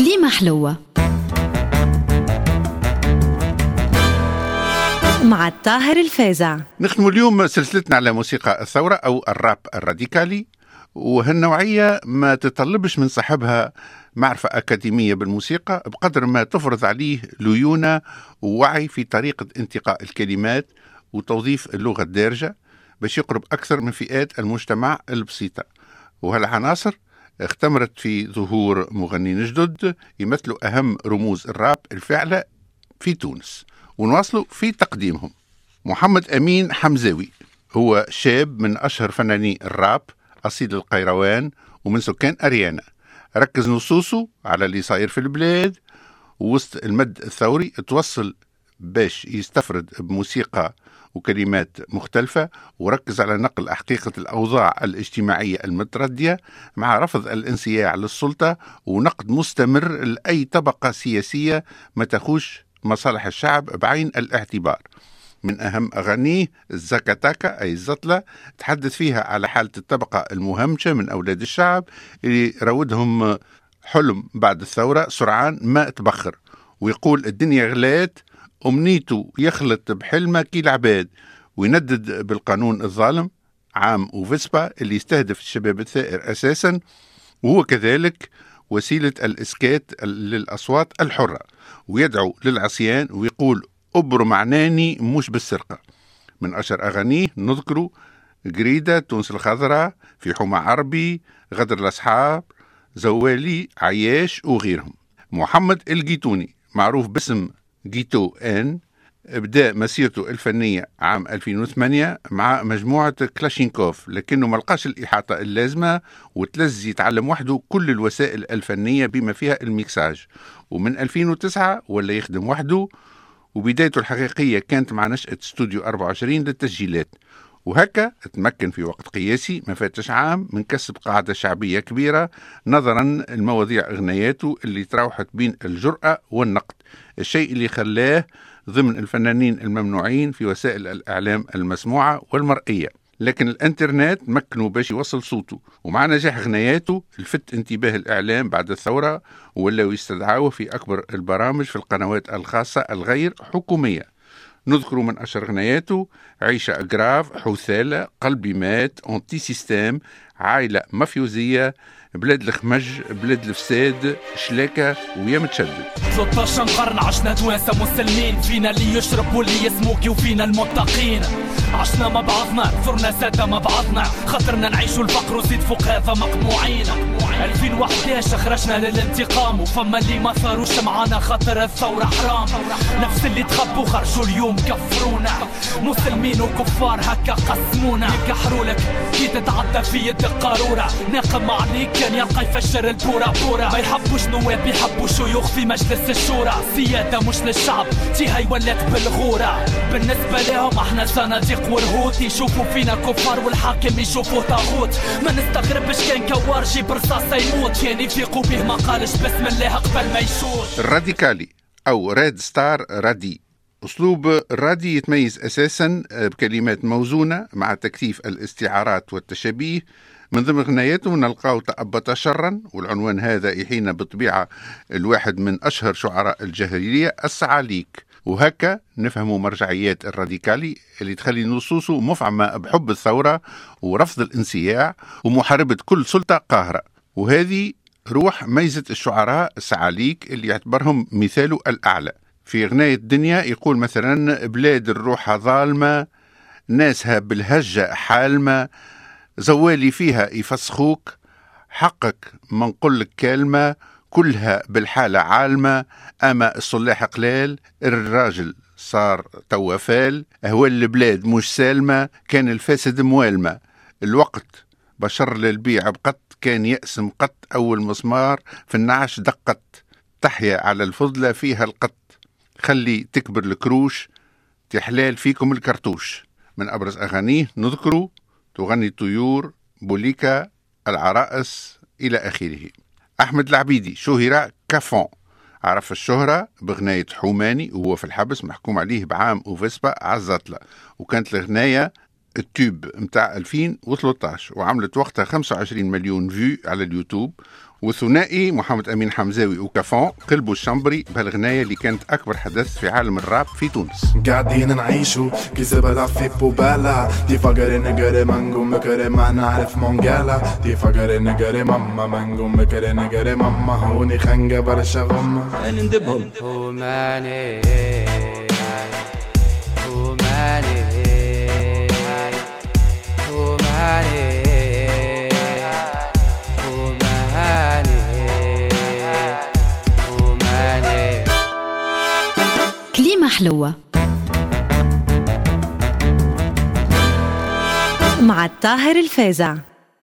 كليمة حلوة. مع الطاهر الفازع نختم اليوم سلسلتنا على موسيقى الثورة أو الراب الراديكالي وهالنوعية ما تطلبش من صاحبها معرفة أكاديمية بالموسيقى بقدر ما تفرض عليه ليونة ووعي في طريقة انتقاء الكلمات وتوظيف اللغة الدارجة باش يقرب أكثر من فئات المجتمع البسيطة. وهالعناصر اختمرت في ظهور مغنين جدد يمثلوا أهم رموز الراب الفعلة في تونس ونواصلوا في تقديمهم. محمد أمين حمزاوي هو شاب من أشهر فناني الراب أصيل القيروان ومن سكان أريانا. ركز نصوصه على اللي صاير في البلاد ووسط المد الثوري توصل باش يستفرد بموسيقى وكلمات مختلفة وركز على نقل حقيقة الأوضاع الاجتماعية المتردية مع رفض الانصياع للسلطة ونقد مستمر لأي طبقة سياسية ما تخوش مصالح الشعب بعين الاعتبار. من أهم أغانيه الزكاتاكا أي الزطلة تحدث فيها على حالة الطبقة المهمشة من أولاد الشعب اللي راودهم حلم بعد الثورة سرعان ما تبخر ويقول الدنيا غلات أمنيته يخلط بحلمه كي العباد ويندد بالقانون الظالم عام وفيسبا اللي يستهدف الشباب الثائر أساسا وهو كذلك وسيلة الإسكات للأصوات الحرة ويدعو للعصيان ويقول أبر معناني مش بالسرقة من أشهر أغانيه نذكروا جريدة تونس الخضراء في حمى عربي غدر الأصحاب زوالي عياش وغيرهم محمد الجيتوني معروف باسم جيتو إن بدا مسيرته الفنية عام 2008 مع مجموعة كلاشينكوف لكنه ما لقاش الإحاطة اللازمة وتلز يتعلم وحده كل الوسائل الفنية بما فيها الميكساج. ومن 2009 ولا يخدم وحده وبدايته الحقيقية كانت مع نشأة استوديو 24 للتسجيلات. وهكا تمكن في وقت قياسي ما فاتش عام من كسب قاعدة شعبية كبيرة نظرا لمواضيع أغنياته اللي تراوحت بين الجرأة والنقد. الشيء اللي خلاه ضمن الفنانين الممنوعين في وسائل الإعلام المسموعة والمرئية. لكن الإنترنت مكنو باش يوصل صوته ومع نجاح غنياته لفت انتباه الإعلام بعد الثورة ولاو يستدعوه في أكبر البرامج في القنوات الخاصة الغير حكومية. نذكر من أشهر غنياته عيشة أجراف حثالة قلبي مات anti système عائلة مافيوزية بلاد الخمج بلاد الفساد شلاكة ويا متشدد. 13 قرن عشنا توانسة مسلمين. فينا اللي يشرب واللي يسموكي وفينا المتقين. عشنا مع بعضنا ثرنا سادة مع بعضنا. خاطرنا نعيشوا الفقر وزيد فوق هذا مقموعين 2011 خرجنا للانتقام. وفما اللي ما ثاروش معانا خاطر الثورة حرام. نفس اللي تخبوا خرجوا اليوم كفرونا. مسلمين وكفار هكا قسمونا. يكحروا لك كي تتعدى في يد القارورة. ناقم عليك كان يلقى يفشر البورا بورا ما يحبوش نواب يحبوا شيوخ في مجلس الشورى. سيادة مش للشعب تي هاي ولات بالغورة. بالنسبة لهم إحنا صناديق ورهوت. يشوفوا فينا كفار والحاكم يشوفوه طاغوت. ما نستغربش كان كوار جيب رصاصة يموت. يعني يفيقوا به ما قالش بسم الله قبل ما يشوت. الراديكالي أو ريد ستار رادي. أسلوب الرادي يتميز أساسا بكلمات موزونة مع تكثيف الاستعارات والتشابيه من ضمن غناياته نلقاه تأبط شرا والعنوان هذا يحين بطبيعة الواحد من أشهر شعراء الجاهلية السعاليك. وهكا نفهموا مرجعيات الراديكالي اللي تخلي نصوصه مفعمة بحب الثورة ورفض الانسياع ومحاربة كل سلطة قاهرة. وهذه روح ميزة الشعراء السعاليك اللي يعتبرهم مثاله الأعلى. في غناية الدنيا يقول مثلا بلاد الروح ظالمة ناسها بالهجة حالمة زوالي فيها يفسخوك حقك ما نقول لك كلمة كلها بالحالة عالمة أما الصلاح قلال الراجل صار توا فال أهوال البلاد مش سالمة كان الفاسد موالمة. الوقت بشر للبيع بقط كان يأسم قط أول مسمار في النعش دقت. تحيا على الفضلة فيها القط. خلي تكبر الكروش تحلال فيكم الكرتوش. من أبرز أغانيه نذكروا تغني الطيور بوليكا العرائس إلى آخره. أحمد العبيدي شهر كافون. عرف الشهرة بغناية حوماني وهو في الحبس محكوم عليه بعام وفيسبا عزطلة. وكانت الغناية التوب متاع 2013 وعملت وقتها 25 مليون فيو على اليوتيوب. وثنائي محمد أمين حمزاوي وكافون قلبوا الشمبري بهالغنايه اللي كانت أكبر حدث في عالم الراب في تونس. قاعدين نعيشو كي زبالة في بوبالا. دي فقر نقر مانجو مكر ما نعرف مونجالا. دي فقر نقر ماما مانجو مكر نقر ماما. هوني خنقة برشا غمة. ندبهم. وماني كليمة حلوة. مع الطاهر الفازع.